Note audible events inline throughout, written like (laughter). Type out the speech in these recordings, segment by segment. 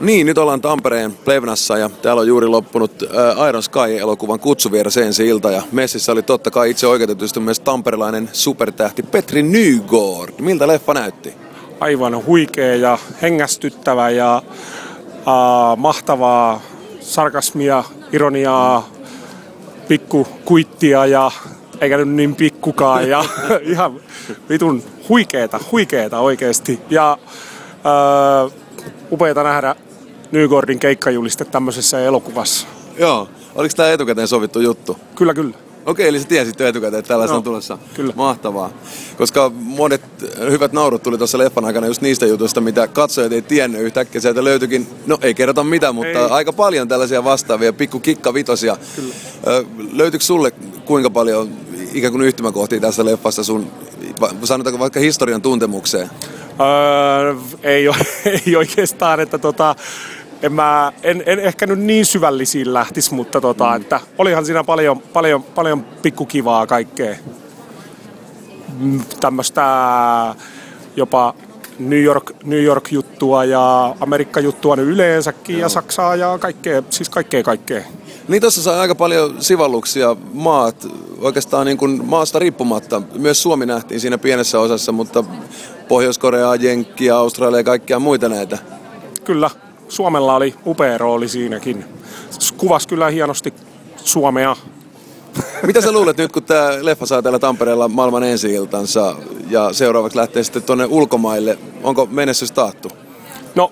Niin, nyt ollaan Tampereen Plevnassa ja täällä on juuri loppunut Iron Sky-elokuvan kutsuvieras ensi ilta ja messissä oli totta kai itse oikeutetusti myös tamperelainen supertähti Petri Nygård. Miltä leffa näytti? Aivan huikea ja hengästyttävä ja äh, mahtavaa sarkasmia, ironiaa, pikku kuittia ja eikä nyt niin pikkukaan ja (laughs) ihan vitun huikeeta, huikeeta oikeasti. Ja äh, upeata nähdä Nygårdin keikkajuliste tämmöisessä elokuvassa. Joo. Oliko tämä etukäteen sovittu juttu? Kyllä, kyllä. Okei, eli sä tiesit jo etukäteen, että tällaista Joo, on tulossa. kyllä. Mahtavaa. Koska monet hyvät naurut tuli tuossa leffan aikana just niistä jutuista, mitä katsojat ei tiennyt. Yhtäkkiä sieltä löytyikin, no ei kerrota mitä, mutta Ei. aika paljon tällaisia vastaavia, pikku kikkavitosia. Ö, Löytyykö sulle kuinka paljon ikään kuin yhtymäkohtia tässä leffassa sun, sanotaanko vaikka historian tuntemukseen? Öö, ei, (laughs) ei oikeastaan, että tota, en, mä, en, en ehkä nyt niin syvällisiin lähtisi, mutta tota, mm. että olihan siinä paljon, paljon, paljon pikkukivaa kaikkea. Mm, Tämmöistä jopa New York, New York-juttua ja Amerikka-juttua nyt yleensäkin ja Saksaa ja kaikkea, siis kaikkea kaikkea. Niin tuossa sai aika paljon sivalluksia maat, oikeastaan niin kuin maasta riippumatta. Myös Suomi nähtiin siinä pienessä osassa, mutta Pohjois-Korea, Jenkkiä, Australia ja kaikkia muita näitä. Kyllä, Suomella oli upea rooli siinäkin. Kuvasi kyllä hienosti Suomea. Mitä sä luulet nyt, kun tämä leffa saa täällä Tampereella maailman ensi iltansa ja seuraavaksi lähtee sitten tuonne ulkomaille? Onko menestys taattu? No,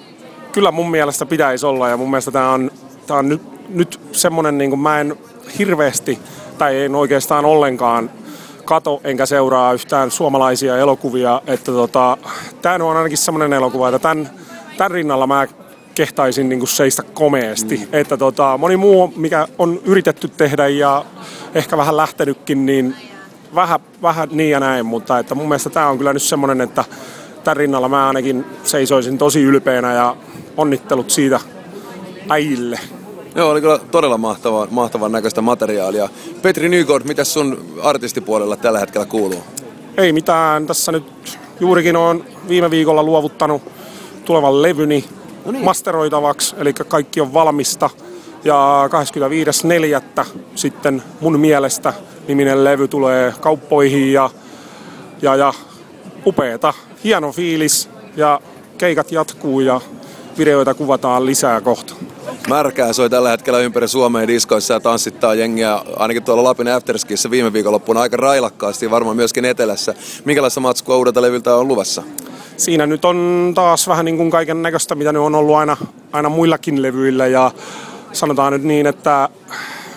kyllä mun mielestä pitäisi olla ja mun mielestä tämä on, tää on nyt, nyt semmonen, niin mä en hirveästi tai en oikeastaan ollenkaan kato enkä seuraa yhtään suomalaisia elokuvia, että tota, tämä on ainakin semmoinen elokuva, että tämän, tämän rinnalla mä kehtaisin niin kuin seistä komeasti. Mm. Että tota, moni muu, mikä on yritetty tehdä ja ehkä vähän lähtenytkin, niin vähän, vähän niin ja näin, mutta että mun mielestä tämä on kyllä nyt semmoinen, että tämän rinnalla mä ainakin seisoisin tosi ylpeänä ja onnittelut siitä äijille. Joo, oli kyllä todella mahtavaa, mahtavan näköistä materiaalia. Petri Nygård, mitä sun artistipuolella tällä hetkellä kuuluu? Ei mitään, tässä nyt juurikin on viime viikolla luovuttanut tulevan levyni No niin. masteroitavaksi, eli kaikki on valmista. Ja 25.4. sitten mun mielestä niminen levy tulee kauppoihin ja, ja, ja upeeta, hieno fiilis ja keikat jatkuu ja videoita kuvataan lisää kohta. Märkää soi tällä hetkellä ympäri Suomea diskoissa ja tanssittaa jengiä, ainakin tuolla Lapin Afterskissä viime viikonloppuna aika railakkaasti, varmaan myöskin etelässä. Minkälaista matskua uudelta levyltä on luvassa? siinä nyt on taas vähän niin kuin kaiken näköistä, mitä nyt on ollut aina, aina muillakin levyillä ja sanotaan nyt niin, että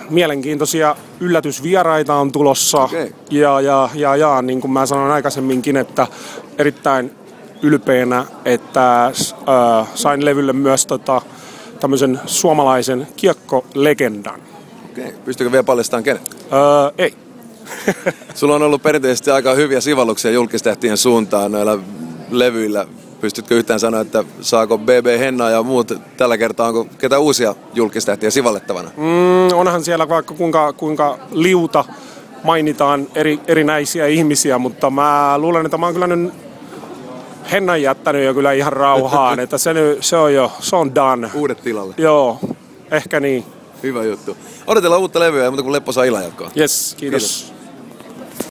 mielenkiintoisia yllätysvieraita on tulossa Okei. ja, ja, ja, ja niin kuin mä sanoin aikaisemminkin, että erittäin ylpeänä, että äh, sain levylle myös tota, tämmöisen suomalaisen kiekkolegendan. Okei, pystyykö vielä paljastamaan kenen? Öö, ei. (laughs) Sulla on ollut perinteisesti aika hyviä sivalluksia julkistähtien suuntaan noilla levyillä. Pystytkö yhtään sanoa, että saako BB Henna ja muut tällä kertaa, onko ketä uusia julkistähtiä sivallettavana? Mm, onhan siellä vaikka kuinka, kuinka liuta mainitaan eri, erinäisiä ihmisiä, mutta mä luulen, että mä oon kyllä nyt Hennan jättänyt jo kyllä ihan rauhaan, (laughs) että se, nyt, se on jo, se on done. Uudet tilalle. Joo, ehkä niin. Hyvä juttu. Odotellaan uutta levyä, mutta kun Leppo saa illan jatkoa. Yes, kiitos. Kiitos.